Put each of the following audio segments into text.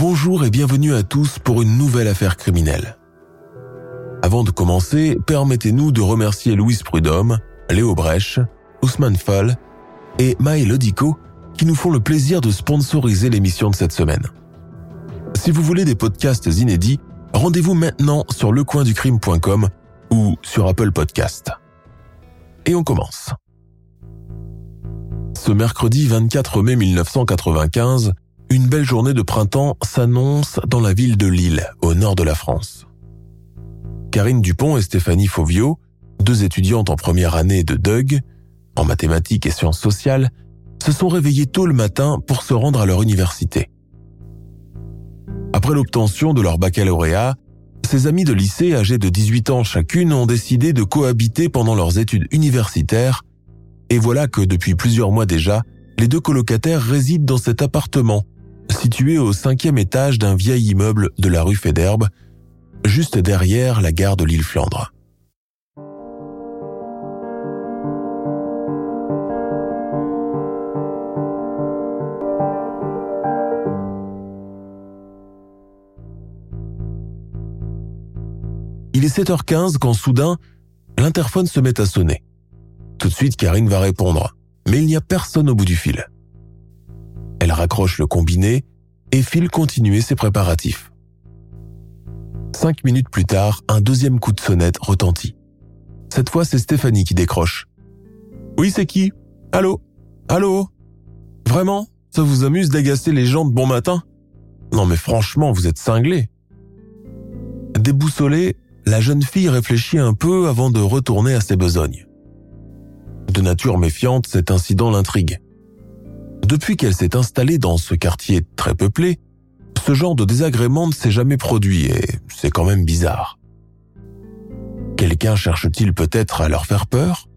Bonjour et bienvenue à tous pour une nouvelle affaire criminelle. Avant de commencer, permettez-nous de remercier Louise Prudhomme, Léo Brèche, Ousmane Fall et Maë Lodico qui nous font le plaisir de sponsoriser l'émission de cette semaine. Si vous voulez des podcasts inédits, rendez-vous maintenant sur lecoinducrime.com ou sur Apple Podcast. Et on commence. Ce mercredi 24 mai 1995, une belle journée de printemps s'annonce dans la ville de Lille, au nord de la France. Karine Dupont et Stéphanie Fauvio, deux étudiantes en première année de DUG, en mathématiques et sciences sociales, se sont réveillées tôt le matin pour se rendre à leur université. Après l'obtention de leur baccalauréat, ces amis de lycée âgés de 18 ans chacune ont décidé de cohabiter pendant leurs études universitaires, et voilà que depuis plusieurs mois déjà, les deux colocataires résident dans cet appartement situé au cinquième étage d'un vieil immeuble de la rue Fédherbe, juste derrière la gare de l'île Flandre. Il est 7h15 quand soudain, l'interphone se met à sonner. Tout de suite, Karine va répondre, mais il n'y a personne au bout du fil. Elle raccroche le combiné et file continuer ses préparatifs. Cinq minutes plus tard, un deuxième coup de sonnette retentit. Cette fois, c'est Stéphanie qui décroche. Oui, c'est qui? Allô? Allô? Vraiment? Ça vous amuse d'agacer les gens de bon matin? Non mais franchement, vous êtes cinglés. Déboussolée, la jeune fille réfléchit un peu avant de retourner à ses besognes. De nature méfiante, cet incident l'intrigue. Depuis qu'elle s'est installée dans ce quartier très peuplé, ce genre de désagrément ne s'est jamais produit et c'est quand même bizarre. Quelqu'un cherche-t-il peut-être à leur faire peur?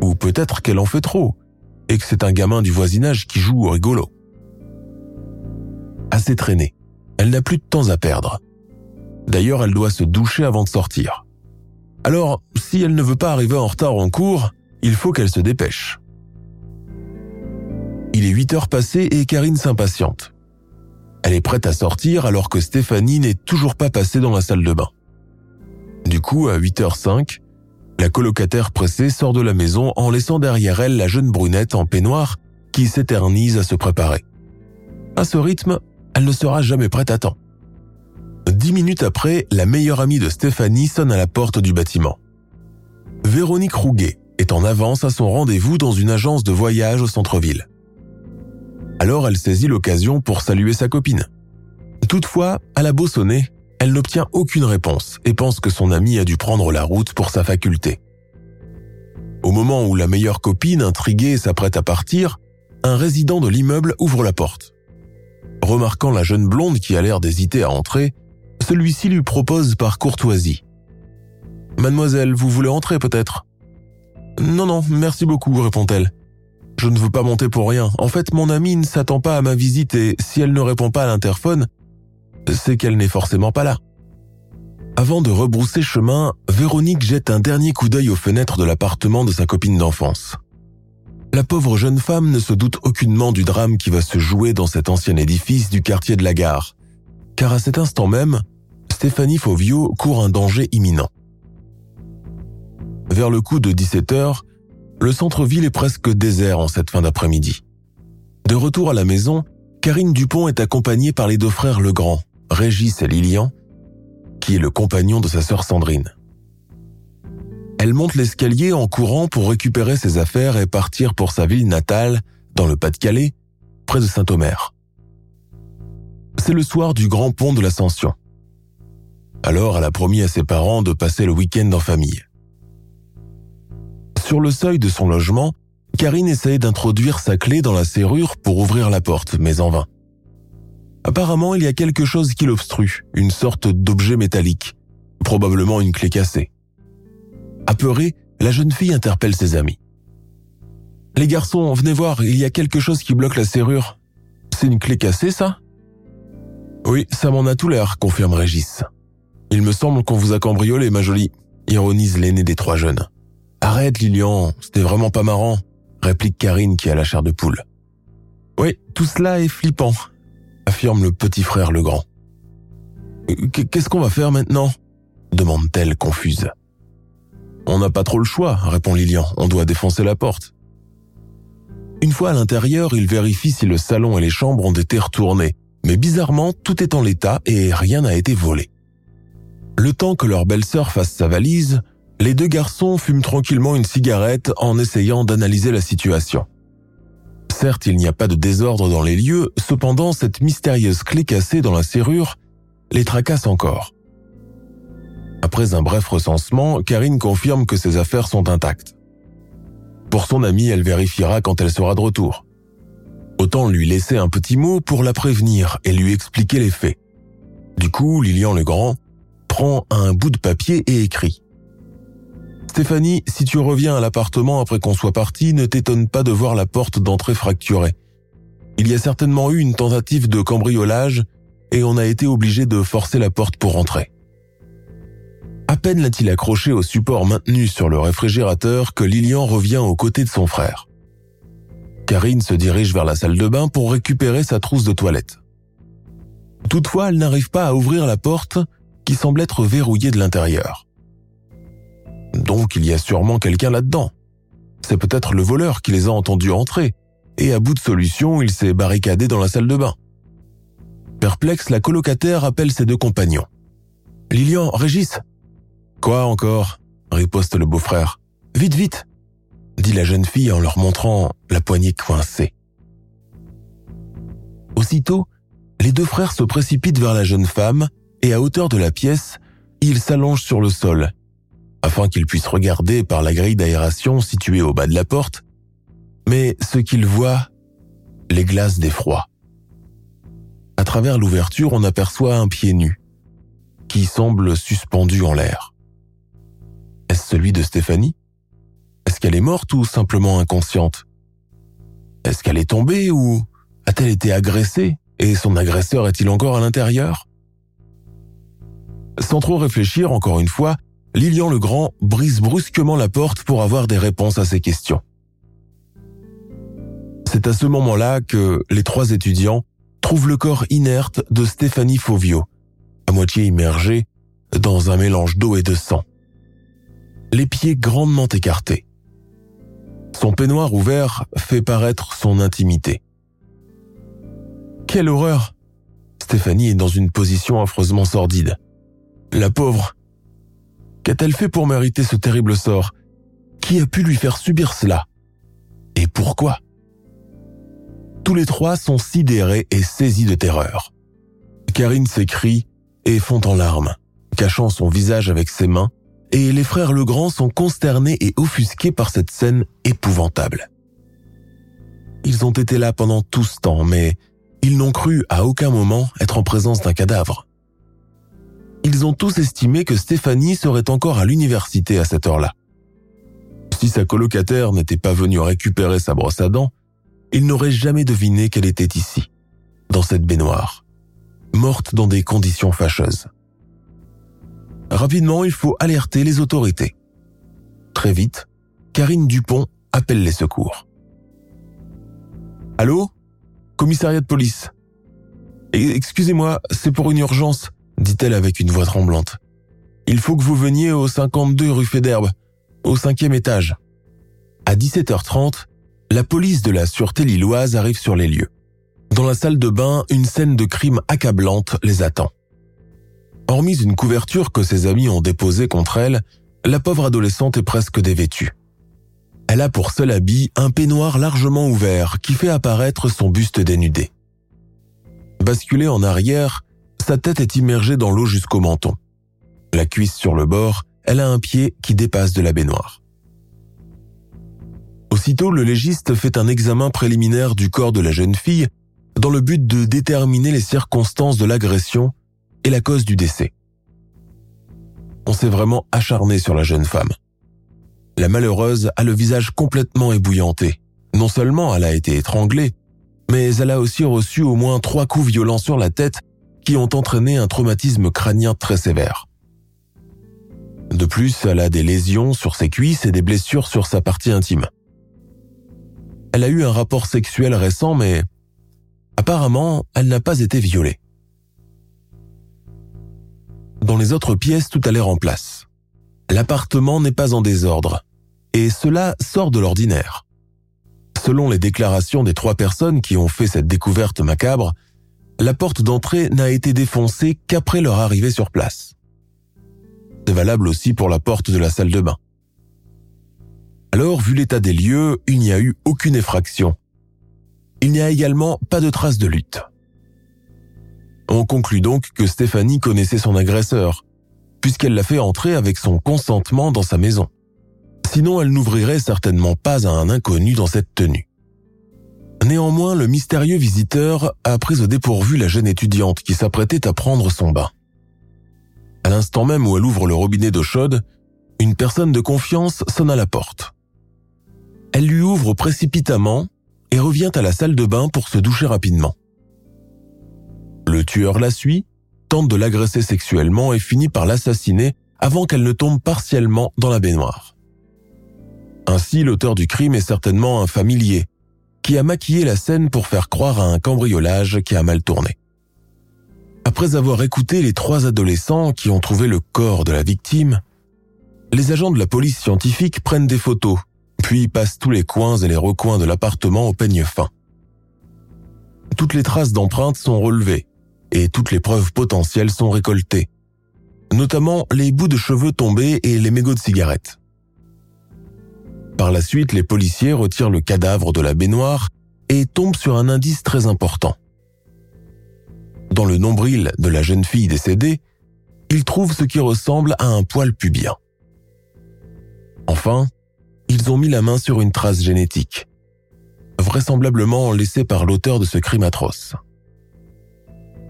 Ou peut-être qu'elle en fait trop et que c'est un gamin du voisinage qui joue au rigolo? Assez traînée, elle n'a plus de temps à perdre. D'ailleurs, elle doit se doucher avant de sortir. Alors, si elle ne veut pas arriver en retard en cours, il faut qu'elle se dépêche. Il est 8 heures passées et Karine s'impatiente. Elle est prête à sortir alors que Stéphanie n'est toujours pas passée dans la salle de bain. Du coup, à 8h05, la colocataire pressée sort de la maison en laissant derrière elle la jeune brunette en peignoir qui s'éternise à se préparer. À ce rythme, elle ne sera jamais prête à temps. Dix minutes après, la meilleure amie de Stéphanie sonne à la porte du bâtiment. Véronique Rouguet est en avance à son rendez-vous dans une agence de voyage au centre-ville. Alors elle saisit l'occasion pour saluer sa copine. Toutefois, à la beau sonner, elle n'obtient aucune réponse et pense que son amie a dû prendre la route pour sa faculté. Au moment où la meilleure copine, intriguée, s'apprête à partir, un résident de l'immeuble ouvre la porte. Remarquant la jeune blonde qui a l'air d'hésiter à entrer, celui-ci lui propose par courtoisie. Mademoiselle, vous voulez entrer peut-être Non, non, merci beaucoup, répond-elle. Je ne veux pas monter pour rien. En fait, mon amie ne s'attend pas à ma visite et si elle ne répond pas à l'interphone, c'est qu'elle n'est forcément pas là. Avant de rebrousser chemin, Véronique jette un dernier coup d'œil aux fenêtres de l'appartement de sa copine d'enfance. La pauvre jeune femme ne se doute aucunement du drame qui va se jouer dans cet ancien édifice du quartier de la gare, car à cet instant même, Stéphanie Fauvio court un danger imminent. Vers le coup de 17 heures, le centre-ville est presque désert en cette fin d'après-midi. De retour à la maison, Karine Dupont est accompagnée par les deux frères Legrand, Régis et Lilian, qui est le compagnon de sa sœur Sandrine. Elle monte l'escalier en courant pour récupérer ses affaires et partir pour sa ville natale, dans le Pas-de-Calais, près de Saint-Omer. C'est le soir du grand pont de l'Ascension. Alors elle a promis à ses parents de passer le week-end en famille. Sur le seuil de son logement, Karine essaye d'introduire sa clé dans la serrure pour ouvrir la porte, mais en vain. Apparemment, il y a quelque chose qui l'obstrue, une sorte d'objet métallique, probablement une clé cassée. Apeurée, la jeune fille interpelle ses amis. Les garçons, venez voir, il y a quelque chose qui bloque la serrure. C'est une clé cassée, ça? Oui, ça m'en a tout l'air, confirme Régis. Il me semble qu'on vous a cambriolé, ma jolie, ironise l'aîné des trois jeunes. Arrête, Lilian, c'était vraiment pas marrant, réplique Karine qui a la chair de poule. Oui, tout cela est flippant, affirme le petit frère le grand. Qu'est-ce qu'on va faire maintenant? demande-t-elle confuse. On n'a pas trop le choix, répond Lilian, on doit défoncer la porte. Une fois à l'intérieur, il vérifie si le salon et les chambres ont été retournés, mais bizarrement, tout est en l'état et rien n'a été volé. Le temps que leur belle-sœur fasse sa valise, les deux garçons fument tranquillement une cigarette en essayant d'analyser la situation. Certes, il n'y a pas de désordre dans les lieux, cependant cette mystérieuse clé cassée dans la serrure les tracasse encore. Après un bref recensement, Karine confirme que ses affaires sont intactes. Pour son amie, elle vérifiera quand elle sera de retour. Autant lui laisser un petit mot pour la prévenir et lui expliquer les faits. Du coup, Lilian Legrand prend un bout de papier et écrit. Stéphanie, si tu reviens à l'appartement après qu'on soit parti, ne t'étonne pas de voir la porte d'entrée fracturée. Il y a certainement eu une tentative de cambriolage et on a été obligé de forcer la porte pour entrer. À peine l'a-t-il accroché au support maintenu sur le réfrigérateur que Lilian revient aux côtés de son frère. Karine se dirige vers la salle de bain pour récupérer sa trousse de toilette. Toutefois, elle n'arrive pas à ouvrir la porte qui semble être verrouillée de l'intérieur. Donc il y a sûrement quelqu'un là-dedans. C'est peut-être le voleur qui les a entendus entrer, et à bout de solution, il s'est barricadé dans la salle de bain. Perplexe, la colocataire appelle ses deux compagnons. Lilian, Régis, Quoi encore? riposte le beau-frère. Vite, vite dit la jeune fille en leur montrant la poignée coincée. Aussitôt, les deux frères se précipitent vers la jeune femme et à hauteur de la pièce, ils s'allongent sur le sol, afin qu'ils puissent regarder par la grille d'aération située au bas de la porte, mais ce qu'ils voient les glace d'effroi. À travers l'ouverture, on aperçoit un pied nu, qui semble suspendu en l'air. Est-ce celui de Stéphanie? Est-ce qu'elle est morte ou simplement inconsciente? Est-ce qu'elle est tombée ou a-t-elle été agressée? Et son agresseur est-il encore à l'intérieur? Sans trop réfléchir, encore une fois, Lilian Legrand brise brusquement la porte pour avoir des réponses à ses questions. C'est à ce moment-là que les trois étudiants trouvent le corps inerte de Stéphanie Fauvio, à moitié immergé dans un mélange d'eau et de sang les pieds grandement écartés. Son peignoir ouvert fait paraître son intimité. Quelle horreur Stéphanie est dans une position affreusement sordide. La pauvre Qu'a-t-elle fait pour mériter ce terrible sort? Qui a pu lui faire subir cela? Et pourquoi? Tous les trois sont sidérés et saisis de terreur. Karine s'écrie et fond en larmes, cachant son visage avec ses mains et les frères Legrand sont consternés et offusqués par cette scène épouvantable. Ils ont été là pendant tout ce temps, mais ils n'ont cru à aucun moment être en présence d'un cadavre. Ils ont tous estimé que Stéphanie serait encore à l'université à cette heure-là. Si sa colocataire n'était pas venue récupérer sa brosse à dents, ils n'auraient jamais deviné qu'elle était ici, dans cette baignoire, morte dans des conditions fâcheuses. Rapidement, il faut alerter les autorités. Très vite, Karine Dupont appelle les secours. Allô? Commissariat de police. Excusez-moi, c'est pour une urgence, dit-elle avec une voix tremblante. Il faut que vous veniez au 52 rue Fédherbe, au cinquième étage. À 17h30, la police de la Sûreté lilloise arrive sur les lieux. Dans la salle de bain, une scène de crime accablante les attend. Hormis une couverture que ses amis ont déposée contre elle, la pauvre adolescente est presque dévêtue. Elle a pour seul habit un peignoir largement ouvert qui fait apparaître son buste dénudé. Basculée en arrière, sa tête est immergée dans l'eau jusqu'au menton. La cuisse sur le bord, elle a un pied qui dépasse de la baignoire. Aussitôt, le légiste fait un examen préliminaire du corps de la jeune fille dans le but de déterminer les circonstances de l'agression et la cause du décès. On s'est vraiment acharné sur la jeune femme. La malheureuse a le visage complètement ébouillanté. Non seulement elle a été étranglée, mais elle a aussi reçu au moins trois coups violents sur la tête qui ont entraîné un traumatisme crânien très sévère. De plus, elle a des lésions sur ses cuisses et des blessures sur sa partie intime. Elle a eu un rapport sexuel récent, mais apparemment, elle n'a pas été violée. Dans les autres pièces, tout a l'air en place. L'appartement n'est pas en désordre, et cela sort de l'ordinaire. Selon les déclarations des trois personnes qui ont fait cette découverte macabre, la porte d'entrée n'a été défoncée qu'après leur arrivée sur place. C'est valable aussi pour la porte de la salle de bain. Alors, vu l'état des lieux, il n'y a eu aucune effraction. Il n'y a également pas de traces de lutte. On conclut donc que Stéphanie connaissait son agresseur, puisqu'elle l'a fait entrer avec son consentement dans sa maison. Sinon, elle n'ouvrirait certainement pas à un inconnu dans cette tenue. Néanmoins, le mystérieux visiteur a pris au dépourvu la jeune étudiante qui s'apprêtait à prendre son bain. À l'instant même où elle ouvre le robinet d'eau chaude, une personne de confiance sonne à la porte. Elle lui ouvre précipitamment et revient à la salle de bain pour se doucher rapidement. Le tueur la suit, tente de l'agresser sexuellement et finit par l'assassiner avant qu'elle ne tombe partiellement dans la baignoire. Ainsi, l'auteur du crime est certainement un familier qui a maquillé la scène pour faire croire à un cambriolage qui a mal tourné. Après avoir écouté les trois adolescents qui ont trouvé le corps de la victime, les agents de la police scientifique prennent des photos, puis passent tous les coins et les recoins de l'appartement au peigne fin. Toutes les traces d'empreintes sont relevées et toutes les preuves potentielles sont récoltées, notamment les bouts de cheveux tombés et les mégots de cigarettes. Par la suite, les policiers retirent le cadavre de la baignoire et tombent sur un indice très important. Dans le nombril de la jeune fille décédée, ils trouvent ce qui ressemble à un poil pubien. Enfin, ils ont mis la main sur une trace génétique, vraisemblablement laissée par l'auteur de ce crime atroce.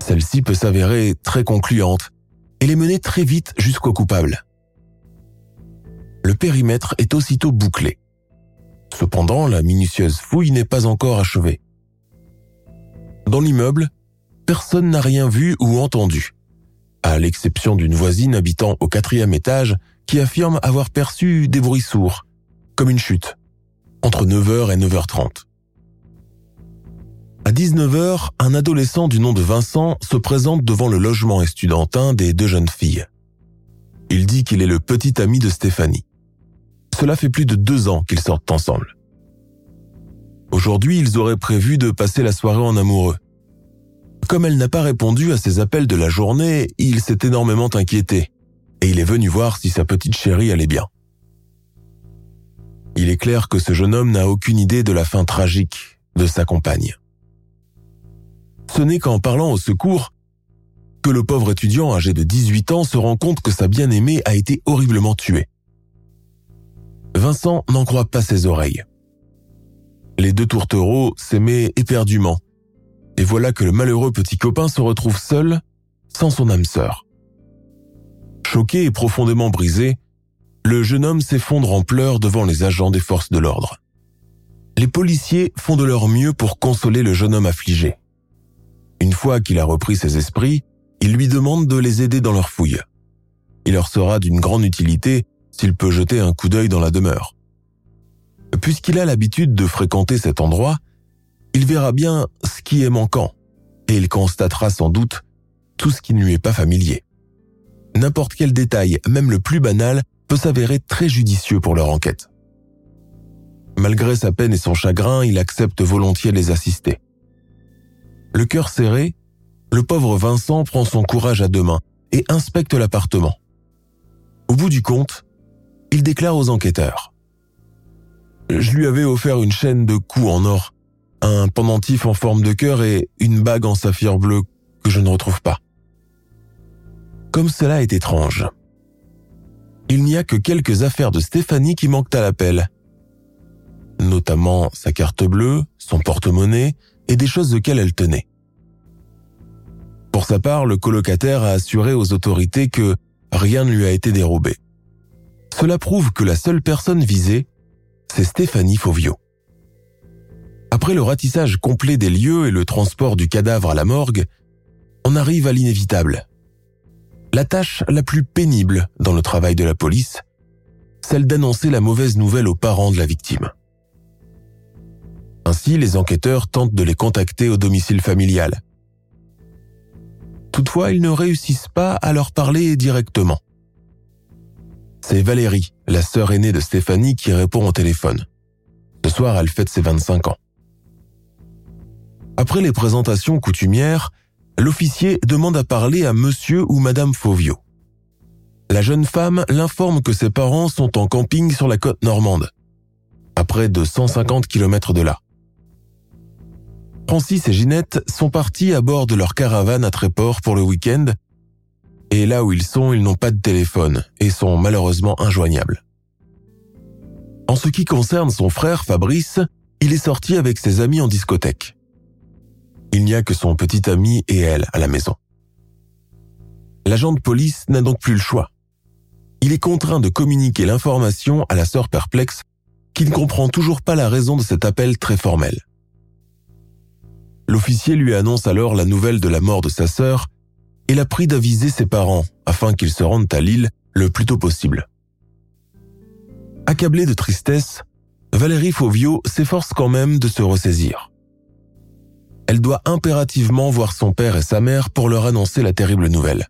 Celle-ci peut s'avérer très concluante et les mener très vite jusqu'au coupable. Le périmètre est aussitôt bouclé. Cependant, la minutieuse fouille n'est pas encore achevée. Dans l'immeuble, personne n'a rien vu ou entendu, à l'exception d'une voisine habitant au quatrième étage qui affirme avoir perçu des bruits sourds, comme une chute, entre 9h et 9h30. À 19h, un adolescent du nom de Vincent se présente devant le logement estudantin des deux jeunes filles. Il dit qu'il est le petit ami de Stéphanie. Cela fait plus de deux ans qu'ils sortent ensemble. Aujourd'hui, ils auraient prévu de passer la soirée en amoureux. Comme elle n'a pas répondu à ses appels de la journée, il s'est énormément inquiété et il est venu voir si sa petite chérie allait bien. Il est clair que ce jeune homme n'a aucune idée de la fin tragique de sa compagne. Ce n'est qu'en parlant au secours que le pauvre étudiant âgé de 18 ans se rend compte que sa bien-aimée a été horriblement tuée. Vincent n'en croit pas ses oreilles. Les deux tourtereaux s'aimaient éperdument et voilà que le malheureux petit copain se retrouve seul, sans son âme sœur. Choqué et profondément brisé, le jeune homme s'effondre en pleurs devant les agents des forces de l'ordre. Les policiers font de leur mieux pour consoler le jeune homme affligé. Une fois qu'il a repris ses esprits, ils lui demandent de les aider dans leur fouille. Il leur sera d'une grande utilité s'il peut jeter un coup d'œil dans la demeure. Puisqu'il a l'habitude de fréquenter cet endroit, il verra bien ce qui est manquant et il constatera sans doute tout ce qui ne lui est pas familier. N'importe quel détail, même le plus banal, peut s'avérer très judicieux pour leur enquête. Malgré sa peine et son chagrin, il accepte volontiers les assister. Le cœur serré, le pauvre Vincent prend son courage à deux mains et inspecte l'appartement. Au bout du compte, il déclare aux enquêteurs. Je lui avais offert une chaîne de coups en or un pendentif en forme de cœur et une bague en saphir bleu que je ne retrouve pas. Comme cela est étrange, il n'y a que quelques affaires de Stéphanie qui manquent à l'appel. Notamment sa carte bleue, son porte-monnaie et des choses auxquelles elle tenait. Pour sa part, le colocataire a assuré aux autorités que rien ne lui a été dérobé. Cela prouve que la seule personne visée, c'est Stéphanie Fauvio. Après le ratissage complet des lieux et le transport du cadavre à la morgue, on arrive à l'inévitable. La tâche la plus pénible dans le travail de la police, celle d'annoncer la mauvaise nouvelle aux parents de la victime. Ainsi, les enquêteurs tentent de les contacter au domicile familial. Toutefois, ils ne réussissent pas à leur parler directement. C'est Valérie, la sœur aînée de Stéphanie, qui répond au téléphone. Ce soir, elle fête ses 25 ans. Après les présentations coutumières, l'officier demande à parler à monsieur ou madame Fauvio. La jeune femme l'informe que ses parents sont en camping sur la côte normande, à près de 150 km de là. Francis et Ginette sont partis à bord de leur caravane à Tréport pour le week-end, et là où ils sont, ils n'ont pas de téléphone et sont malheureusement injoignables. En ce qui concerne son frère Fabrice, il est sorti avec ses amis en discothèque. Il n'y a que son petit ami et elle à la maison. L'agent de police n'a donc plus le choix. Il est contraint de communiquer l'information à la sœur perplexe qui ne comprend toujours pas la raison de cet appel très formel. L'officier lui annonce alors la nouvelle de la mort de sa sœur et la prie d'aviser ses parents afin qu'ils se rendent à Lille le plus tôt possible. Accablée de tristesse, Valérie Fauvio s'efforce quand même de se ressaisir elle doit impérativement voir son père et sa mère pour leur annoncer la terrible nouvelle.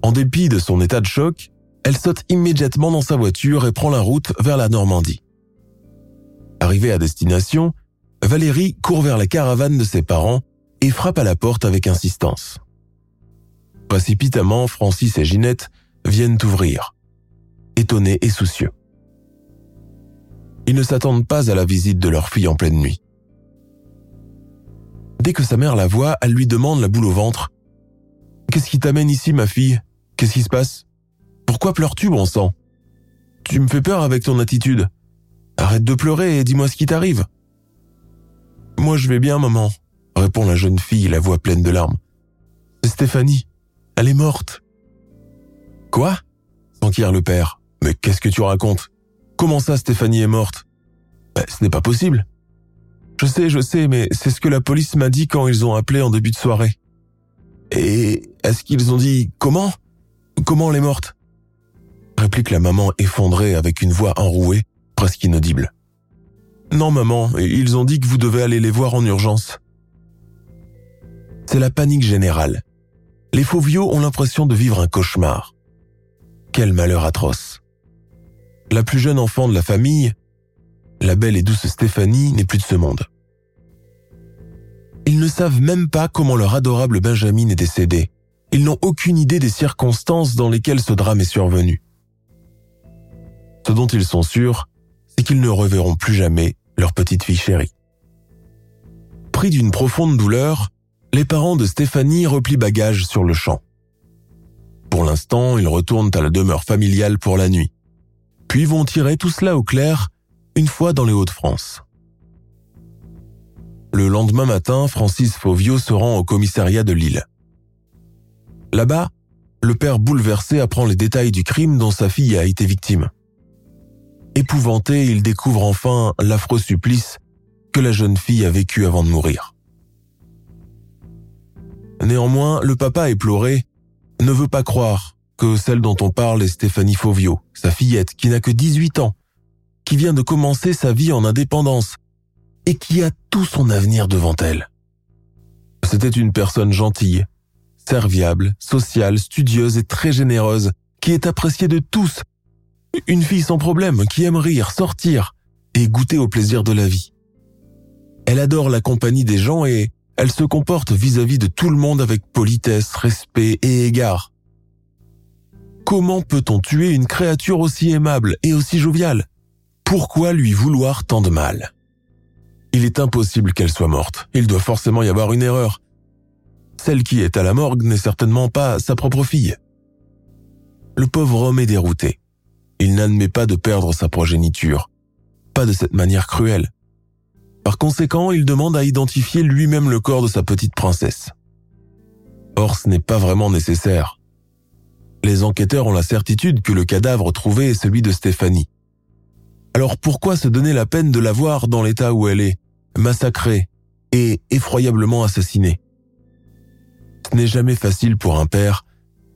En dépit de son état de choc, elle saute immédiatement dans sa voiture et prend la route vers la Normandie. Arrivée à destination, Valérie court vers la caravane de ses parents et frappe à la porte avec insistance. Précipitamment, Francis et Ginette viennent ouvrir, étonnés et soucieux. Ils ne s'attendent pas à la visite de leur fille en pleine nuit. Dès que sa mère la voit, elle lui demande la boule au ventre. Qu'est-ce qui t'amène ici, ma fille? Qu'est-ce qui se passe? Pourquoi pleures-tu, bon sang? Tu me fais peur avec ton attitude. Arrête de pleurer et dis-moi ce qui t'arrive. Moi, je vais bien, maman, répond la jeune fille, la voix pleine de larmes. C'est Stéphanie. Elle est morte. Quoi? s'enquiert le père. Mais qu'est-ce que tu racontes? Comment ça, Stéphanie est morte? Ben, Ce n'est pas possible. Je sais, je sais, mais c'est ce que la police m'a dit quand ils ont appelé en début de soirée. Et est-ce qu'ils ont dit comment? Comment elle est morte? Réplique la maman effondrée avec une voix enrouée, presque inaudible. Non maman, ils ont dit que vous devez aller les voir en urgence. C'est la panique générale. Les faux vieux ont l'impression de vivre un cauchemar. Quel malheur atroce. La plus jeune enfant de la famille, la belle et douce Stéphanie, n'est plus de ce monde. Ils ne savent même pas comment leur adorable Benjamin est décédé. Ils n'ont aucune idée des circonstances dans lesquelles ce drame est survenu. Ce dont ils sont sûrs, c'est qu'ils ne reverront plus jamais leur petite fille chérie. Pris d'une profonde douleur, les parents de Stéphanie replient bagages sur le champ. Pour l'instant, ils retournent à la demeure familiale pour la nuit, puis vont tirer tout cela au clair une fois dans les Hauts-de-France. Le lendemain matin, Francis Fauvio se rend au commissariat de Lille. Là-bas, le père bouleversé apprend les détails du crime dont sa fille a été victime. Épouvanté, il découvre enfin l'affreux supplice que la jeune fille a vécu avant de mourir. Néanmoins, le papa éploré ne veut pas croire que celle dont on parle est Stéphanie Fauvio, sa fillette qui n'a que 18 ans, qui vient de commencer sa vie en indépendance et qui a tout son avenir devant elle. C'était une personne gentille, serviable, sociale, studieuse et très généreuse, qui est appréciée de tous. Une fille sans problème, qui aime rire, sortir et goûter au plaisir de la vie. Elle adore la compagnie des gens et elle se comporte vis-à-vis de tout le monde avec politesse, respect et égard. Comment peut-on tuer une créature aussi aimable et aussi joviale? Pourquoi lui vouloir tant de mal? Il est impossible qu'elle soit morte. Il doit forcément y avoir une erreur. Celle qui est à la morgue n'est certainement pas sa propre fille. le pauvre homme est dérouté. Il n'admet pas de perdre sa progéniture, pas de cette manière cruelle. Par conséquent, il demande à identifier lui-même le corps de sa petite princesse. Or, ce n'est pas vraiment nécessaire. Les enquêteurs ont la certitude que le cadavre trouvé est celui de Stéphanie. Alors pourquoi se donner la peine de la voir dans l'état où elle est, massacrée et effroyablement assassinée? Ce n'est jamais facile pour un père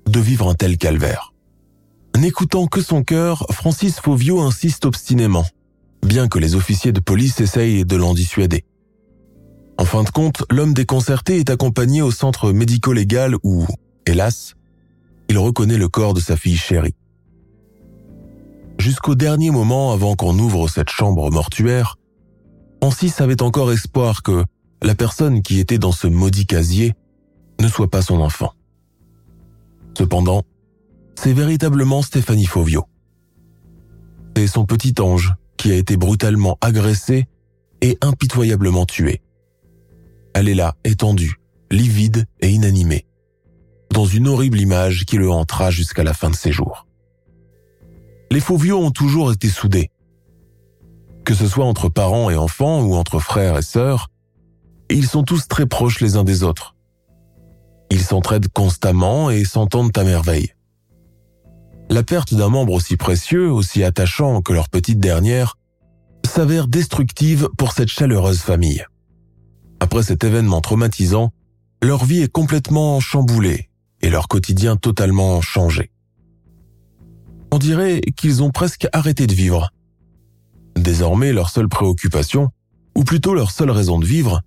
de vivre un tel calvaire. N'écoutant que son cœur, Francis Fauvio insiste obstinément, bien que les officiers de police essayent de l'en dissuader. En fin de compte, l'homme déconcerté est accompagné au centre médico-légal où, hélas, il reconnaît le corps de sa fille chérie. Jusqu'au dernier moment avant qu'on ouvre cette chambre mortuaire, Francis avait encore espoir que la personne qui était dans ce maudit casier ne soit pas son enfant. Cependant, c'est véritablement Stéphanie Fauvio. C'est son petit ange qui a été brutalement agressé et impitoyablement tué. Elle est là, étendue, livide et inanimée, dans une horrible image qui le hantera jusqu'à la fin de ses jours. Les Fauvio ont toujours été soudés. Que ce soit entre parents et enfants ou entre frères et sœurs, ils sont tous très proches les uns des autres. Ils s'entraident constamment et s'entendent à merveille. La perte d'un membre aussi précieux, aussi attachant que leur petite dernière, s'avère destructive pour cette chaleureuse famille. Après cet événement traumatisant, leur vie est complètement chamboulée et leur quotidien totalement changé. On dirait qu'ils ont presque arrêté de vivre. Désormais, leur seule préoccupation, ou plutôt leur seule raison de vivre,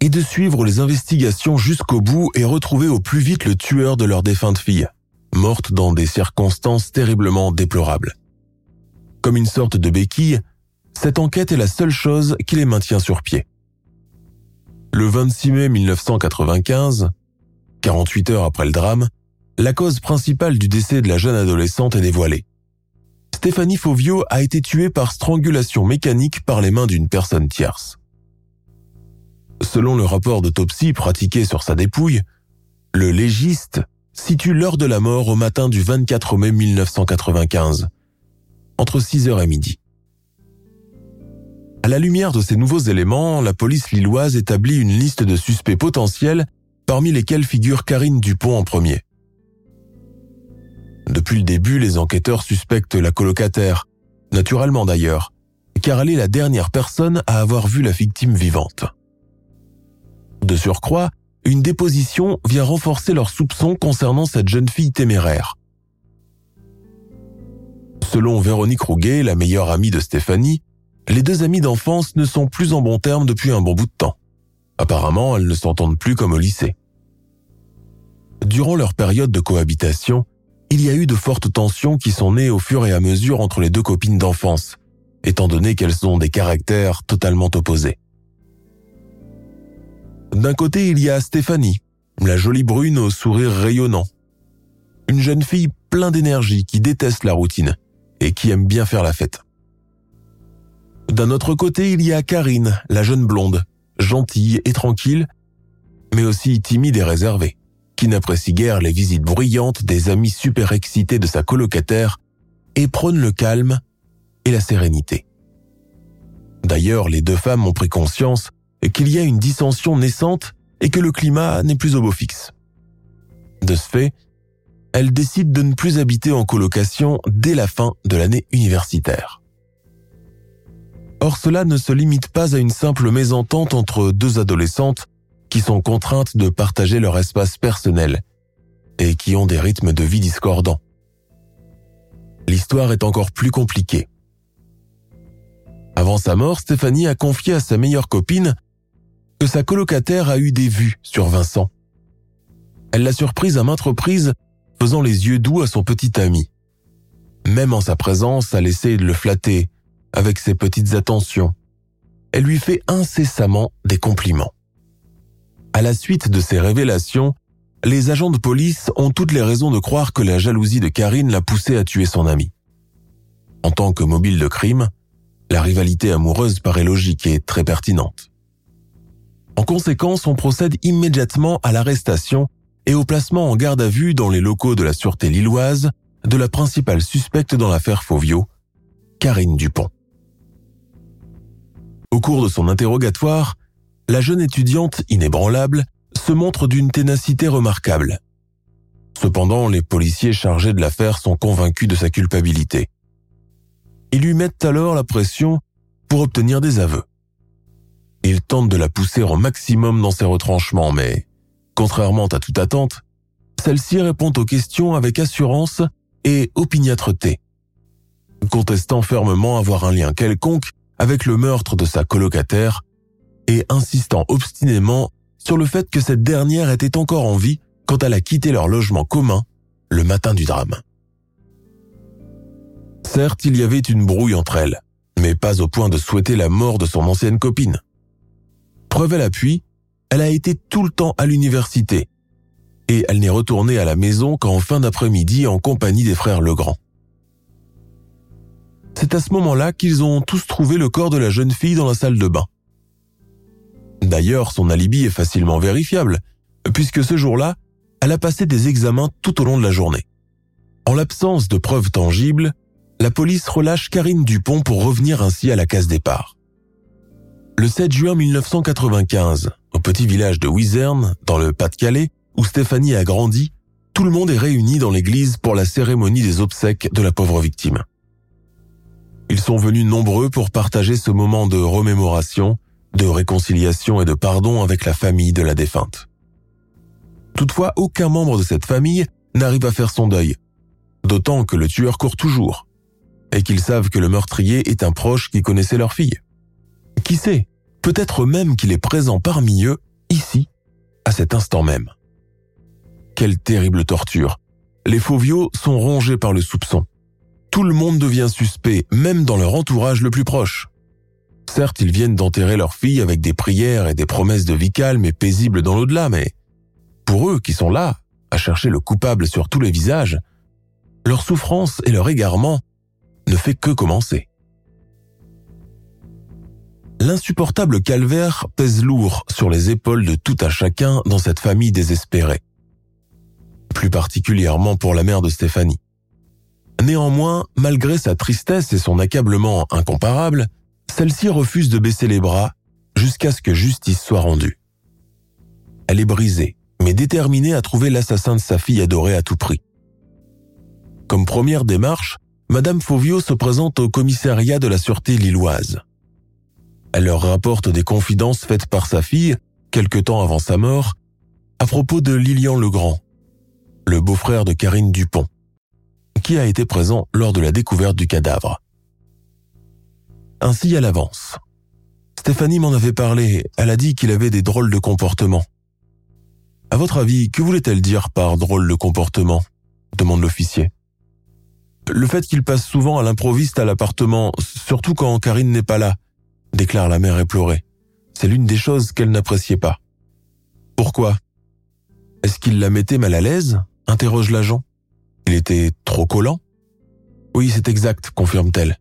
est de suivre les investigations jusqu'au bout et retrouver au plus vite le tueur de leur défunte fille, morte dans des circonstances terriblement déplorables. Comme une sorte de béquille, cette enquête est la seule chose qui les maintient sur pied. Le 26 mai 1995, 48 heures après le drame, la cause principale du décès de la jeune adolescente est dévoilée. Stéphanie Fauvio a été tuée par strangulation mécanique par les mains d'une personne tierce. Selon le rapport d'autopsie pratiqué sur sa dépouille, le légiste situe l'heure de la mort au matin du 24 mai 1995, entre 6h et midi. À la lumière de ces nouveaux éléments, la police lilloise établit une liste de suspects potentiels parmi lesquels figure Karine Dupont en premier. Depuis le début, les enquêteurs suspectent la colocataire, naturellement d'ailleurs, car elle est la dernière personne à avoir vu la victime vivante. De surcroît, une déposition vient renforcer leurs soupçons concernant cette jeune fille téméraire. Selon Véronique Rouguet, la meilleure amie de Stéphanie, les deux amies d'enfance ne sont plus en bons termes depuis un bon bout de temps. Apparemment, elles ne s'entendent plus comme au lycée. Durant leur période de cohabitation, il y a eu de fortes tensions qui sont nées au fur et à mesure entre les deux copines d'enfance, étant donné qu'elles ont des caractères totalement opposés. D'un côté, il y a Stéphanie, la jolie brune au sourire rayonnant. Une jeune fille plein d'énergie qui déteste la routine et qui aime bien faire la fête. D'un autre côté, il y a Karine, la jeune blonde, gentille et tranquille, mais aussi timide et réservée, qui n'apprécie guère les visites bruyantes des amis super excités de sa colocataire et prône le calme et la sérénité. D'ailleurs, les deux femmes ont pris conscience qu'il y a une dissension naissante et que le climat n'est plus au beau fixe. De ce fait, elles décident de ne plus habiter en colocation dès la fin de l'année universitaire. Or cela ne se limite pas à une simple mésentente entre deux adolescentes qui sont contraintes de partager leur espace personnel et qui ont des rythmes de vie discordants. L'histoire est encore plus compliquée. Avant sa mort, Stéphanie a confié à sa meilleure copine que sa colocataire a eu des vues sur Vincent. Elle l'a surprise à maintes reprises, faisant les yeux doux à son petit ami. Même en sa présence, elle essaie de le flatter avec ses petites attentions. Elle lui fait incessamment des compliments. À la suite de ces révélations, les agents de police ont toutes les raisons de croire que la jalousie de Karine l'a poussé à tuer son ami. En tant que mobile de crime, la rivalité amoureuse paraît logique et très pertinente. En conséquence, on procède immédiatement à l'arrestation et au placement en garde à vue dans les locaux de la sûreté lilloise de la principale suspecte dans l'affaire Fauvio, Karine Dupont. Au cours de son interrogatoire, la jeune étudiante inébranlable se montre d'une ténacité remarquable. Cependant, les policiers chargés de l'affaire sont convaincus de sa culpabilité. Ils lui mettent alors la pression pour obtenir des aveux. Ils tentent de la pousser au maximum dans ses retranchements, mais, contrairement à toute attente, celle-ci répond aux questions avec assurance et opiniâtreté, contestant fermement avoir un lien quelconque avec le meurtre de sa colocataire et insistant obstinément sur le fait que cette dernière était encore en vie quand elle a quitté leur logement commun le matin du drame. Certes, il y avait une brouille entre elles, mais pas au point de souhaiter la mort de son ancienne copine. Preuve à l'appui, elle a été tout le temps à l'université, et elle n'est retournée à la maison qu'en fin d'après-midi en compagnie des frères Legrand. C'est à ce moment-là qu'ils ont tous trouvé le corps de la jeune fille dans la salle de bain. D'ailleurs, son alibi est facilement vérifiable, puisque ce jour-là, elle a passé des examens tout au long de la journée. En l'absence de preuves tangibles, la police relâche Karine Dupont pour revenir ainsi à la case départ. Le 7 juin 1995, au petit village de Wizerne, dans le Pas-de-Calais, où Stéphanie a grandi, tout le monde est réuni dans l'église pour la cérémonie des obsèques de la pauvre victime. Ils sont venus nombreux pour partager ce moment de remémoration, de réconciliation et de pardon avec la famille de la défunte. Toutefois, aucun membre de cette famille n'arrive à faire son deuil, d'autant que le tueur court toujours, et qu'ils savent que le meurtrier est un proche qui connaissait leur fille. Qui sait, peut-être même qu'il est présent parmi eux, ici, à cet instant même. Quelle terrible torture. Les Fauviaux sont rongés par le soupçon. Tout le monde devient suspect, même dans leur entourage le plus proche. Certes, ils viennent d'enterrer leur fille avec des prières et des promesses de vie calme et paisible dans l'au-delà, mais pour eux qui sont là, à chercher le coupable sur tous les visages, leur souffrance et leur égarement ne fait que commencer. L'insupportable calvaire pèse lourd sur les épaules de tout un chacun dans cette famille désespérée. Plus particulièrement pour la mère de Stéphanie. Néanmoins, malgré sa tristesse et son accablement incomparable, celle-ci refuse de baisser les bras jusqu'à ce que justice soit rendue. Elle est brisée, mais déterminée à trouver l'assassin de sa fille adorée à tout prix. Comme première démarche, Madame Fauvio se présente au commissariat de la sûreté lilloise. Elle leur rapporte des confidences faites par sa fille, quelque temps avant sa mort, à propos de Lilian Legrand, le beau-frère de Karine Dupont, qui a été présent lors de la découverte du cadavre. Ainsi, elle avance. Stéphanie m'en avait parlé, elle a dit qu'il avait des drôles de comportements. À votre avis, que voulait-elle dire par drôle de comportement? demande l'officier. Le fait qu'il passe souvent à l'improviste à l'appartement, surtout quand Karine n'est pas là, déclare la mère éplorée. C'est l'une des choses qu'elle n'appréciait pas. Pourquoi? Est-ce qu'il la mettait mal à l'aise? interroge l'agent. Il était trop collant Oui, c'est exact, confirme-t-elle.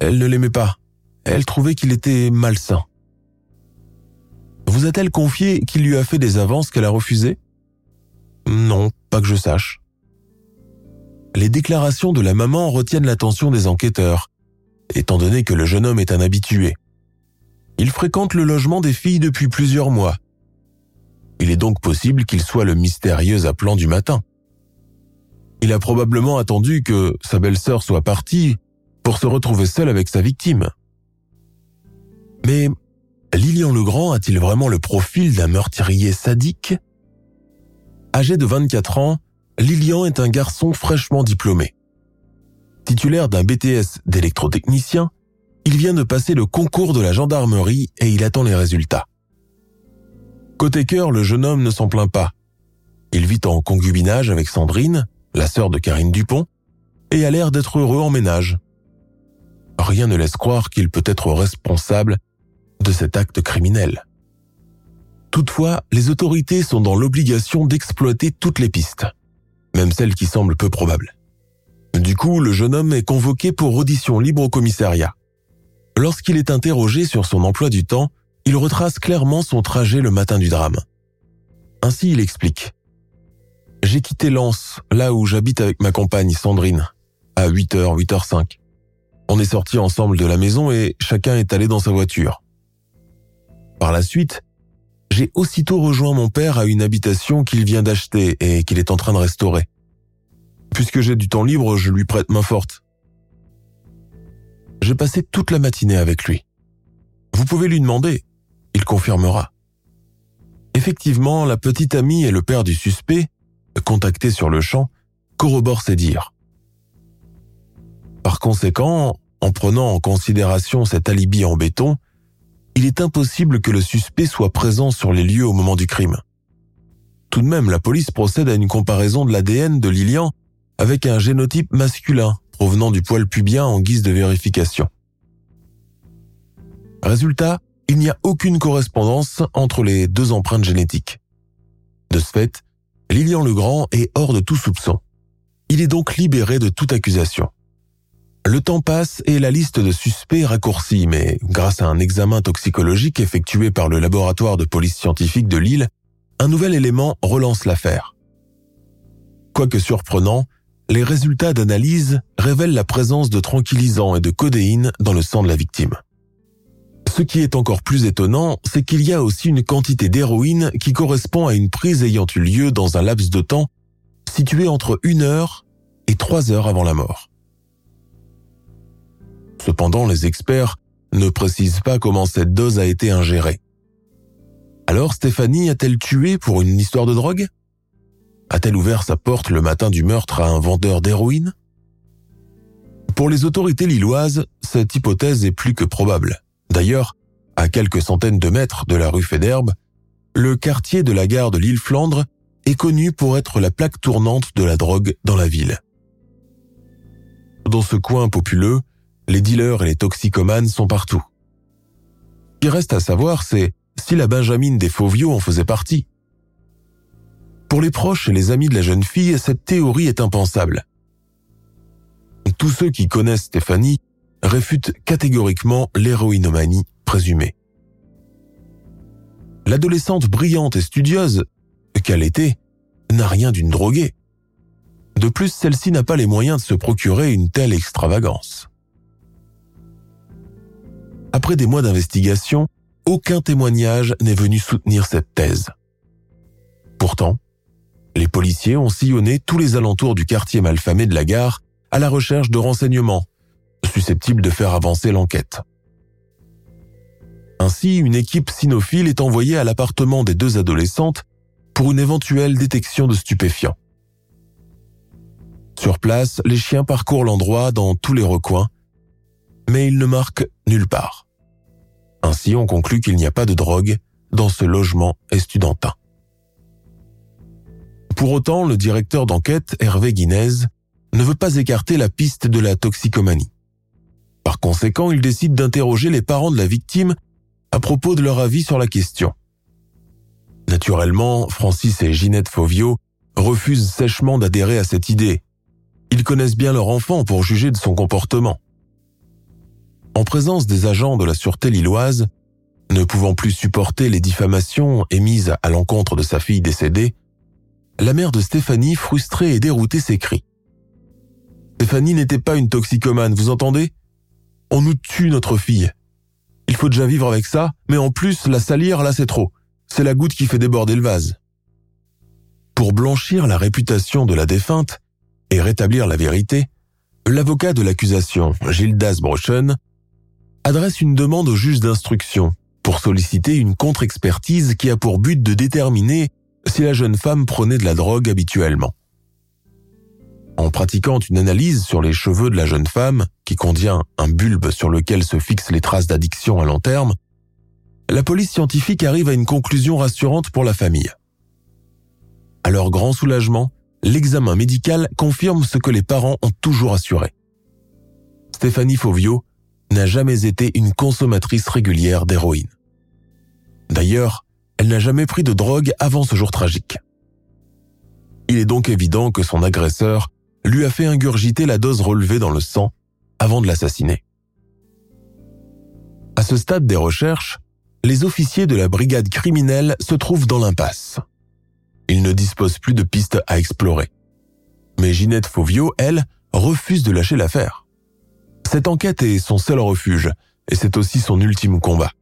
Elle ne l'aimait pas. Elle trouvait qu'il était malsain. Vous a-t-elle confié qu'il lui a fait des avances qu'elle a refusées? Non, pas que je sache. Les déclarations de la maman retiennent l'attention des enquêteurs, étant donné que le jeune homme est un habitué. Il fréquente le logement des filles depuis plusieurs mois. Il est donc possible qu'il soit le mystérieux appelant du matin. Il a probablement attendu que sa belle-sœur soit partie pour se retrouver seul avec sa victime. Mais Lilian Legrand a-t-il vraiment le profil d'un meurtrier sadique? Âgé de 24 ans, Lilian est un garçon fraîchement diplômé. Titulaire d'un BTS d'électrotechnicien, il vient de passer le concours de la gendarmerie et il attend les résultats. Côté cœur, le jeune homme ne s'en plaint pas. Il vit en concubinage avec Sandrine, la sœur de Karine Dupont, et a l'air d'être heureux en ménage. Rien ne laisse croire qu'il peut être responsable de cet acte criminel. Toutefois, les autorités sont dans l'obligation d'exploiter toutes les pistes, même celles qui semblent peu probables. Du coup, le jeune homme est convoqué pour audition libre au commissariat. Lorsqu'il est interrogé sur son emploi du temps, il retrace clairement son trajet le matin du drame. Ainsi, il explique. j'ai quitté Lens, là où j'habite avec ma compagne Sandrine, à 8h, 8h05. On est sortis ensemble de la maison et chacun est allé dans sa voiture. Par la suite, j'ai aussitôt rejoint mon père à une habitation qu'il vient d'acheter et qu'il est en train de restaurer. Puisque j'ai du temps libre, je lui prête main forte. J'ai passé toute la matinée avec lui. Vous pouvez lui demander, il confirmera. Effectivement, la petite amie et le père du suspect, contactés sur le champ, corroborent ses dires. Par conséquent, en prenant en considération cet alibi en béton, il est impossible que le suspect soit présent sur les lieux au moment du crime. Tout de même, la police procède à une comparaison de l'ADN de Lilian avec un génotype masculin provenant du poil pubien en guise de vérification. Résultat, il n'y a aucune correspondance entre les deux empreintes génétiques. De ce fait, Lilian Legrand est hors de tout soupçon. Il est donc libéré de toute accusation. Le temps passe et la liste de suspects raccourcit, mais grâce à un examen toxicologique effectué par le laboratoire de police scientifique de Lille, un nouvel élément relance l'affaire. Quoique surprenant, les résultats d'analyse révèlent la présence de tranquillisants et de codéine dans le sang de la victime. Ce qui est encore plus étonnant, c'est qu'il y a aussi une quantité d'héroïne qui correspond à une prise ayant eu lieu dans un laps de temps situé entre une heure et trois heures avant la mort. Cependant, les experts ne précisent pas comment cette dose a été ingérée. Alors Stéphanie a-t-elle tué pour une histoire de drogue? A-t-elle ouvert sa porte le matin du meurtre à un vendeur d'héroïne? Pour les autorités lilloises, cette hypothèse est plus que probable. D'ailleurs, à quelques centaines de mètres de la rue Fédherbe, le quartier de la gare de l'île Flandre est connu pour être la plaque tournante de la drogue dans la ville. Dans ce coin populeux, les dealers et les toxicomanes sont partout. Ce qui reste à savoir, c'est si la Benjamine des Fauviaux en faisait partie. Pour les proches et les amis de la jeune fille, cette théorie est impensable. Tous ceux qui connaissent Stéphanie réfutent catégoriquement l'héroïnomanie présumée. L'adolescente brillante et studieuse qu'elle était n'a rien d'une droguée. De plus, celle-ci n'a pas les moyens de se procurer une telle extravagance. Après des mois d'investigation, aucun témoignage n'est venu soutenir cette thèse. Pourtant, les policiers ont sillonné tous les alentours du quartier malfamé de la gare à la recherche de renseignements susceptibles de faire avancer l'enquête. Ainsi, une équipe cynophile est envoyée à l'appartement des deux adolescentes pour une éventuelle détection de stupéfiants. Sur place, les chiens parcourent l'endroit dans tous les recoins, mais ils ne marquent nulle part. Ainsi, on conclut qu'il n'y a pas de drogue dans ce logement estudantin. Pour autant, le directeur d'enquête, Hervé Guinez, ne veut pas écarter la piste de la toxicomanie. Par conséquent, il décide d'interroger les parents de la victime à propos de leur avis sur la question. Naturellement, Francis et Ginette Fauvio refusent sèchement d'adhérer à cette idée. Ils connaissent bien leur enfant pour juger de son comportement. En présence des agents de la sûreté lilloise, ne pouvant plus supporter les diffamations émises à l'encontre de sa fille décédée, la mère de Stéphanie, frustrée et déroutée, s'écrie. Stéphanie n'était pas une toxicomane, vous entendez? On nous tue notre fille. Il faut déjà vivre avec ça, mais en plus, la salir, là, c'est trop. C'est la goutte qui fait déborder le vase. Pour blanchir la réputation de la défunte et rétablir la vérité, l'avocat de l'accusation, Gildas Brochen, adresse une demande au juge d'instruction pour solliciter une contre-expertise qui a pour but de déterminer si la jeune femme prenait de la drogue habituellement. En pratiquant une analyse sur les cheveux de la jeune femme, qui contient un bulbe sur lequel se fixent les traces d'addiction à long terme, la police scientifique arrive à une conclusion rassurante pour la famille. À leur grand soulagement, l'examen médical confirme ce que les parents ont toujours assuré. Stéphanie Fauvio n'a jamais été une consommatrice régulière d'héroïne. D'ailleurs, elle n'a jamais pris de drogue avant ce jour tragique. Il est donc évident que son agresseur lui a fait ingurgiter la dose relevée dans le sang avant de l'assassiner. À ce stade des recherches, les officiers de la brigade criminelle se trouvent dans l'impasse. il ne dispose plus de pistes à explorer. Mais Ginette Fauvio, elle, refuse de lâcher l'affaire. Cette enquête est son seul refuge, et c'est aussi son ultime combat.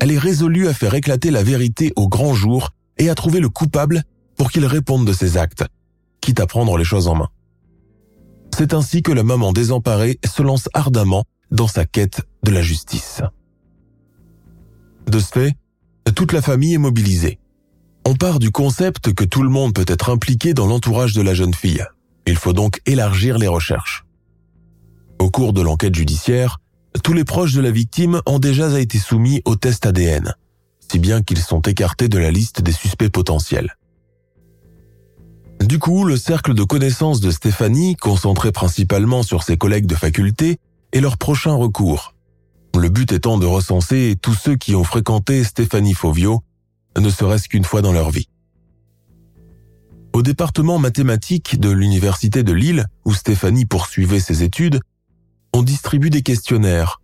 Elle est résolue à faire éclater la vérité au grand jour et à trouver le coupable pour qu'il réponde de ses actes, quitte à prendre les choses en main. C'est ainsi que la maman désemparée se lance ardemment dans sa quête de la justice. De ce fait, toute la famille est mobilisée. On part du concept que tout le monde peut être impliqué dans l'entourage de la jeune fille. Il faut donc élargir les recherches. Au cours de l'enquête judiciaire, tous les proches de la victime ont déjà été soumis au test ADN, si bien qu'ils sont écartés de la liste des suspects potentiels. Du coup, le cercle de connaissances de Stéphanie, concentré principalement sur ses collègues de faculté, est leur prochain recours. Le but étant de recenser tous ceux qui ont fréquenté Stéphanie Fovio, ne serait-ce qu'une fois dans leur vie. Au département mathématique de l'Université de Lille, où Stéphanie poursuivait ses études, on distribue des questionnaires,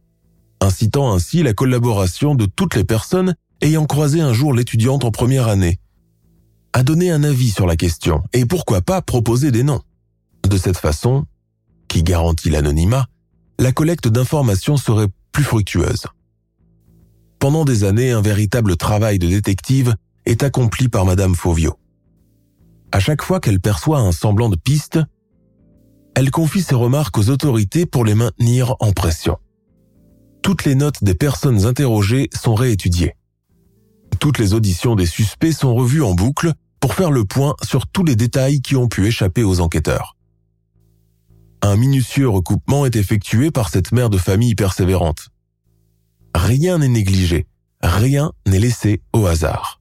incitant ainsi la collaboration de toutes les personnes ayant croisé un jour l'étudiante en première année, à donner un avis sur la question et pourquoi pas proposer des noms. De cette façon, qui garantit l'anonymat, la collecte d'informations serait plus fructueuse. Pendant des années, un véritable travail de détective est accompli par Madame Fauvio. À chaque fois qu'elle perçoit un semblant de piste, elle confie ses remarques aux autorités pour les maintenir en pression. Toutes les notes des personnes interrogées sont réétudiées. Toutes les auditions des suspects sont revues en boucle pour faire le point sur tous les détails qui ont pu échapper aux enquêteurs. Un minutieux recoupement est effectué par cette mère de famille persévérante. Rien n'est négligé, rien n'est laissé au hasard.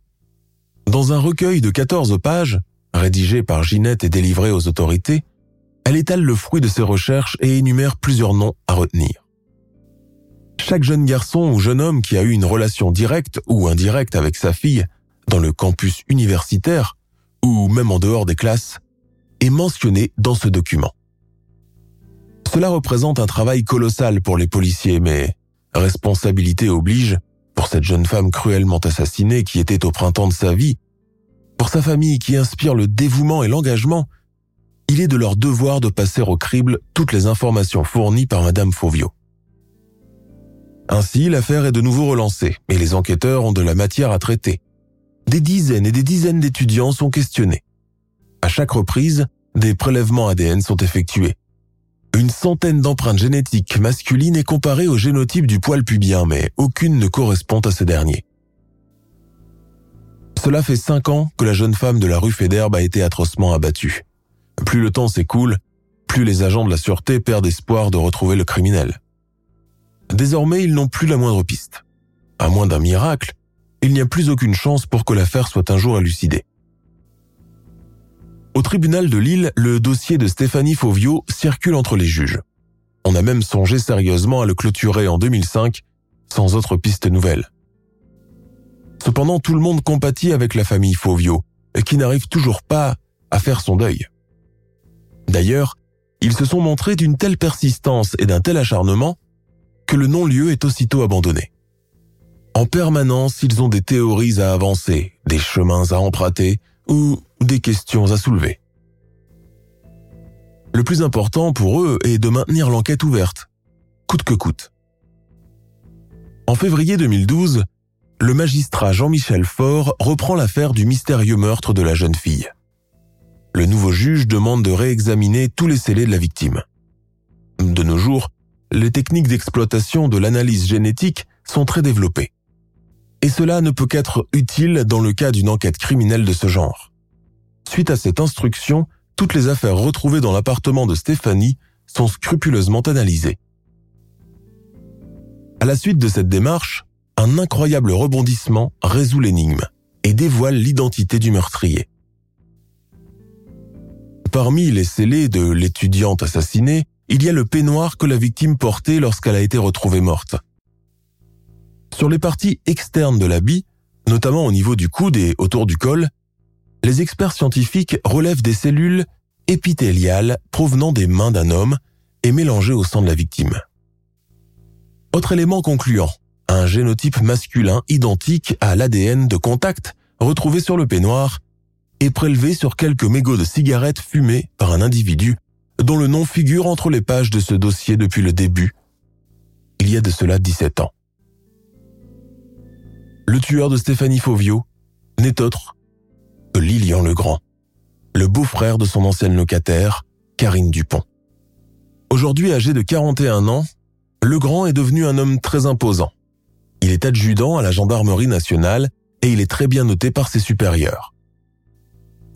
Dans un recueil de 14 pages, rédigé par Ginette et délivré aux autorités, elle étale le fruit de ses recherches et énumère plusieurs noms à retenir. Chaque jeune garçon ou jeune homme qui a eu une relation directe ou indirecte avec sa fille dans le campus universitaire ou même en dehors des classes est mentionné dans ce document. Cela représente un travail colossal pour les policiers, mais responsabilité oblige pour cette jeune femme cruellement assassinée qui était au printemps de sa vie, pour sa famille qui inspire le dévouement et l'engagement, il est de leur devoir de passer au crible toutes les informations fournies par Madame Fauvio. Ainsi, l'affaire est de nouveau relancée et les enquêteurs ont de la matière à traiter. Des dizaines et des dizaines d'étudiants sont questionnés. À chaque reprise, des prélèvements ADN sont effectués. Une centaine d'empreintes génétiques masculines est comparée au génotype du poil pubien, mais aucune ne correspond à ce dernier. Cela fait cinq ans que la jeune femme de la rue Fédherbe a été atrocement abattue. Plus le temps s'écoule, plus les agents de la sûreté perdent espoir de retrouver le criminel. Désormais, ils n'ont plus la moindre piste. À moins d'un miracle, il n'y a plus aucune chance pour que l'affaire soit un jour élucidée. Au tribunal de Lille, le dossier de Stéphanie Fauvio circule entre les juges. On a même songé sérieusement à le clôturer en 2005, sans autre piste nouvelle. Cependant, tout le monde compatit avec la famille Fauvio, qui n'arrive toujours pas à faire son deuil. D'ailleurs, ils se sont montrés d'une telle persistance et d'un tel acharnement que le non-lieu est aussitôt abandonné. En permanence, ils ont des théories à avancer, des chemins à emprunter ou des questions à soulever. Le plus important pour eux est de maintenir l'enquête ouverte, coûte que coûte. En février 2012, le magistrat Jean-Michel Faure reprend l'affaire du mystérieux meurtre de la jeune fille. Le nouveau juge demande de réexaminer tous les scellés de la victime. De nos jours, les techniques d'exploitation de l'analyse génétique sont très développées. Et cela ne peut qu'être utile dans le cas d'une enquête criminelle de ce genre. Suite à cette instruction, toutes les affaires retrouvées dans l'appartement de Stéphanie sont scrupuleusement analysées. À la suite de cette démarche, un incroyable rebondissement résout l'énigme et dévoile l'identité du meurtrier. Parmi les scellés de l'étudiante assassinée, il y a le peignoir que la victime portait lorsqu'elle a été retrouvée morte. Sur les parties externes de l'habit, notamment au niveau du coude et autour du col, les experts scientifiques relèvent des cellules épithéliales provenant des mains d'un homme et mélangées au sang de la victime. Autre élément concluant, un génotype masculin identique à l'ADN de contact retrouvé sur le peignoir et prélevés sur quelques mégots de cigarettes fumés par un individu dont le nom figure entre les pages de ce dossier depuis le début, il y a de cela 17 ans. Le tueur de Stéphanie Fauvio n'est autre que Lilian Legrand, le beau-frère de son ancienne locataire, Karine Dupont. Aujourd'hui âgé de 41 ans, Legrand est devenu un homme très imposant. Il est adjudant à la gendarmerie nationale et il est très bien noté par ses supérieurs.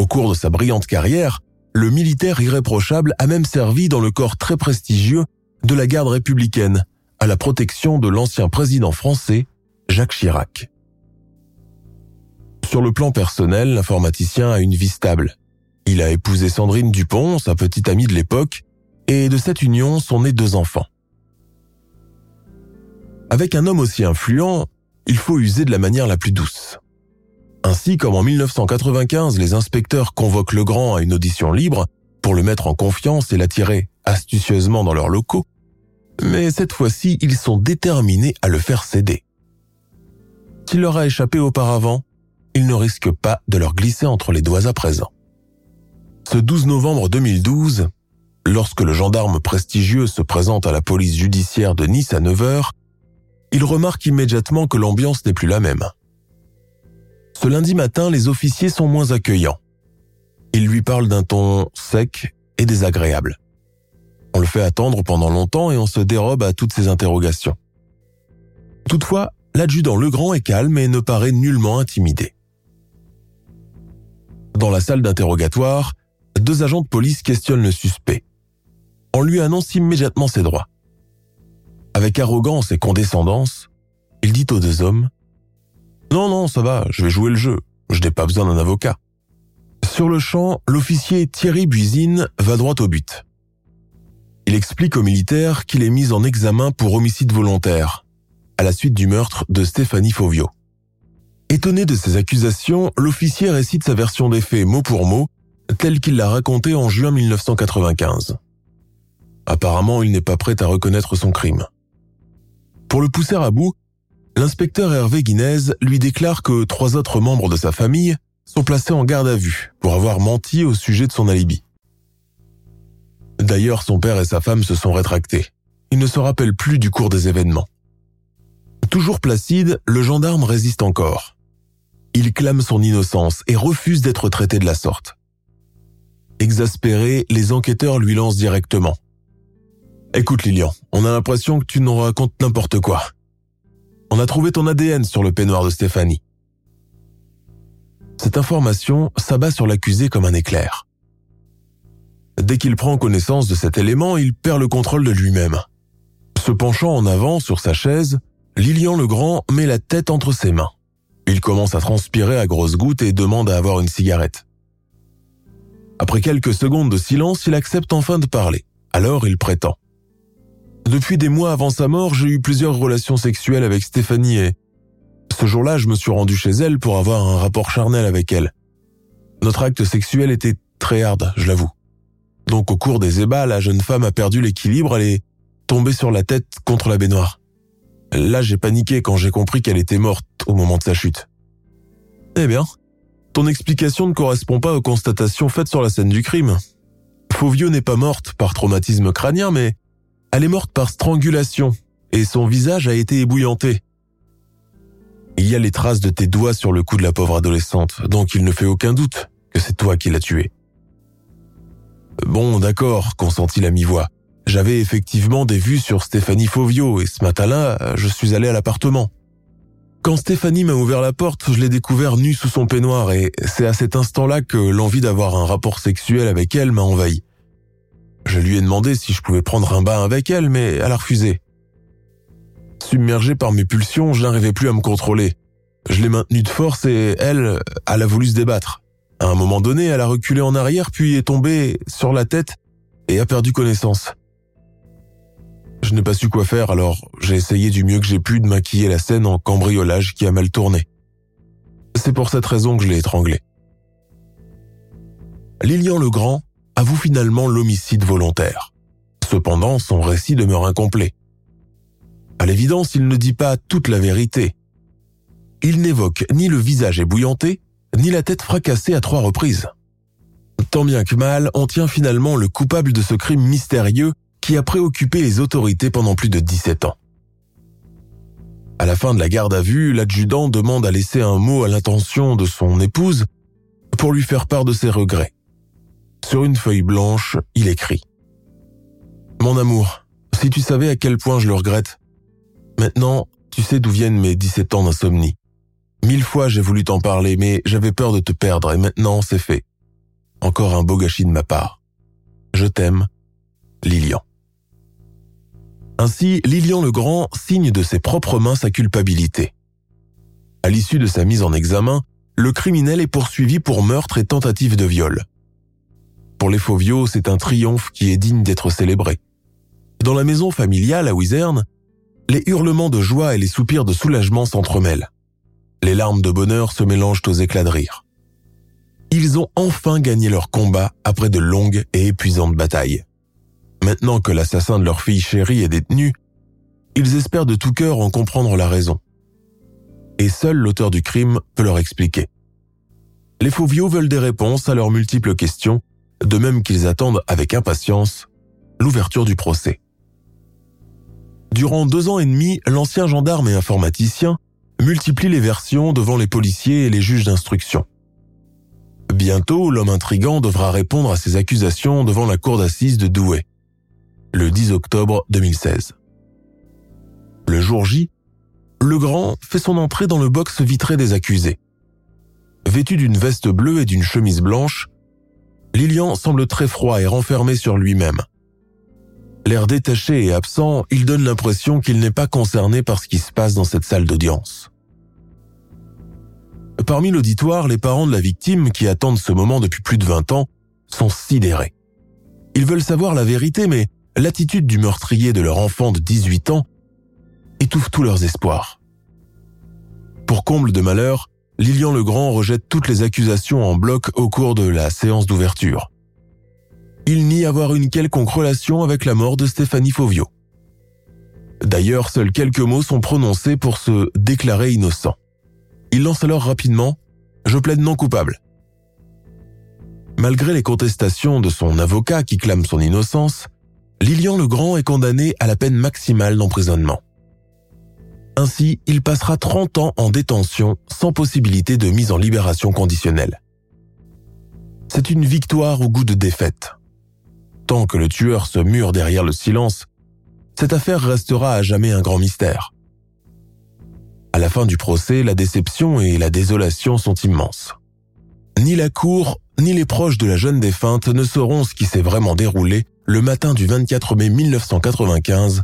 Au cours de sa brillante carrière, le militaire irréprochable a même servi dans le corps très prestigieux de la garde républicaine à la protection de l'ancien président français, Jacques Chirac. Sur le plan personnel, l'informaticien a une vie stable. Il a épousé Sandrine Dupont, sa petite amie de l'époque, et de cette union sont nés deux enfants. Avec un homme aussi influent, il faut user de la manière la plus douce. Ainsi comme en 1995, les inspecteurs convoquent Legrand à une audition libre pour le mettre en confiance et l'attirer astucieusement dans leurs locaux. Mais cette fois-ci, ils sont déterminés à le faire céder. S'il leur a échappé auparavant, ils ne risquent pas de leur glisser entre les doigts à présent. Ce 12 novembre 2012, lorsque le gendarme prestigieux se présente à la police judiciaire de Nice à 9h, il remarque immédiatement que l'ambiance n'est plus la même. Ce lundi matin, les officiers sont moins accueillants. Ils lui parlent d'un ton sec et désagréable. On le fait attendre pendant longtemps et on se dérobe à toutes ses interrogations. Toutefois, l'adjudant Legrand est calme et ne paraît nullement intimidé. Dans la salle d'interrogatoire, deux agents de police questionnent le suspect. On lui annonce immédiatement ses droits. Avec arrogance et condescendance, il dit aux deux hommes non, non, ça va, je vais jouer le jeu. Je n'ai pas besoin d'un avocat. Sur le champ, l'officier Thierry Buisine va droit au but. Il explique aux militaires qu'il est mis en examen pour homicide volontaire, à la suite du meurtre de Stéphanie Fauvio. Étonné de ces accusations, l'officier récite sa version des faits mot pour mot, telle qu'il l'a racontée en juin 1995. Apparemment, il n'est pas prêt à reconnaître son crime. Pour le pousser à bout, l'inspecteur Hervé Guinez lui déclare que trois autres membres de sa famille sont placés en garde à vue pour avoir menti au sujet de son alibi. D'ailleurs, son père et sa femme se sont rétractés. Il ne se rappelle plus du cours des événements. Toujours placide, le gendarme résiste encore. Il clame son innocence et refuse d'être traité de la sorte. Exaspéré, les enquêteurs lui lancent directement. Écoute Lilian, on a l'impression que tu nous racontes n'importe quoi. On a trouvé ton ADN sur le peignoir de Stéphanie. Cette information s'abat sur l'accusé comme un éclair. Dès qu'il prend connaissance de cet élément, il perd le contrôle de lui-même. Se penchant en avant sur sa chaise, Lilian Legrand met la tête entre ses mains. Il commence à transpirer à grosses gouttes et demande à avoir une cigarette. Après quelques secondes de silence, il accepte enfin de parler. Alors il prétend. Depuis des mois avant sa mort, j'ai eu plusieurs relations sexuelles avec Stéphanie et ce jour-là, je me suis rendu chez elle pour avoir un rapport charnel avec elle. Notre acte sexuel était très hard, je l'avoue. Donc au cours des ébats, la jeune femme a perdu l'équilibre, elle est tombée sur la tête contre la baignoire. Là, j'ai paniqué quand j'ai compris qu'elle était morte au moment de sa chute. Eh bien, ton explication ne correspond pas aux constatations faites sur la scène du crime. Fauvio n'est pas morte par traumatisme crânien, mais elle est morte par strangulation et son visage a été ébouillanté. Il y a les traces de tes doigts sur le cou de la pauvre adolescente, donc il ne fait aucun doute que c'est toi qui l'as tuée. Bon, d'accord, consentit la mi-voix. J'avais effectivement des vues sur Stéphanie Fauvio et ce matin-là, je suis allé à l'appartement. Quand Stéphanie m'a ouvert la porte, je l'ai découvert nue sous son peignoir et c'est à cet instant-là que l'envie d'avoir un rapport sexuel avec elle m'a envahi. Je lui ai demandé si je pouvais prendre un bain avec elle, mais elle a refusé. Submergé par mes pulsions, je n'arrivais plus à me contrôler. Je l'ai maintenue de force et elle, elle a voulu se débattre. À un moment donné, elle a reculé en arrière puis est tombée sur la tête et a perdu connaissance. Je n'ai pas su quoi faire alors j'ai essayé du mieux que j'ai pu de maquiller la scène en cambriolage qui a mal tourné. C'est pour cette raison que je l'ai étranglée. Lilian Legrand avoue finalement l'homicide volontaire. Cependant, son récit demeure incomplet. À l'évidence, il ne dit pas toute la vérité. Il n'évoque ni le visage ébouillanté, ni la tête fracassée à trois reprises. Tant bien que mal, on tient finalement le coupable de ce crime mystérieux qui a préoccupé les autorités pendant plus de 17 ans. À la fin de la garde à vue, l'adjudant demande à laisser un mot à l'intention de son épouse pour lui faire part de ses regrets. Sur une feuille blanche, il écrit ⁇ Mon amour, si tu savais à quel point je le regrette, maintenant tu sais d'où viennent mes 17 ans d'insomnie. Mille fois j'ai voulu t'en parler, mais j'avais peur de te perdre et maintenant c'est fait. Encore un beau gâchis de ma part. Je t'aime, Lilian. Ainsi, Lilian le Grand signe de ses propres mains sa culpabilité. À l'issue de sa mise en examen, le criminel est poursuivi pour meurtre et tentative de viol. Pour les Fauviaux, c'est un triomphe qui est digne d'être célébré. Dans la maison familiale à Wizerne, les hurlements de joie et les soupirs de soulagement s'entremêlent. Les larmes de bonheur se mélangent aux éclats de rire. Ils ont enfin gagné leur combat après de longues et épuisantes batailles. Maintenant que l'assassin de leur fille chérie est détenu, ils espèrent de tout cœur en comprendre la raison. Et seul l'auteur du crime peut leur expliquer. Les Fauviaux veulent des réponses à leurs multiples questions, de même qu'ils attendent avec impatience l'ouverture du procès. Durant deux ans et demi, l'ancien gendarme et informaticien multiplie les versions devant les policiers et les juges d'instruction. Bientôt, l'homme intrigant devra répondre à ses accusations devant la cour d'assises de Douai le 10 octobre 2016. Le jour J, le grand fait son entrée dans le box vitré des accusés. Vêtu d'une veste bleue et d'une chemise blanche, Lilian semble très froid et renfermé sur lui-même. L'air détaché et absent, il donne l'impression qu'il n'est pas concerné par ce qui se passe dans cette salle d'audience. Parmi l'auditoire, les parents de la victime, qui attendent ce moment depuis plus de 20 ans, sont sidérés. Ils veulent savoir la vérité, mais l'attitude du meurtrier de leur enfant de 18 ans étouffe tous leurs espoirs. Pour comble de malheur, Lilian Legrand rejette toutes les accusations en bloc au cours de la séance d'ouverture. Il nie avoir une quelconque relation avec la mort de Stéphanie Fauvio. D'ailleurs, seuls quelques mots sont prononcés pour se déclarer innocent. Il lance alors rapidement ⁇ Je plaide non coupable ⁇ Malgré les contestations de son avocat qui clame son innocence, Lilian Legrand est condamné à la peine maximale d'emprisonnement. Ainsi, il passera 30 ans en détention sans possibilité de mise en libération conditionnelle. C'est une victoire au goût de défaite. Tant que le tueur se mure derrière le silence, cette affaire restera à jamais un grand mystère. À la fin du procès, la déception et la désolation sont immenses. Ni la cour, ni les proches de la jeune défunte ne sauront ce qui s'est vraiment déroulé le matin du 24 mai 1995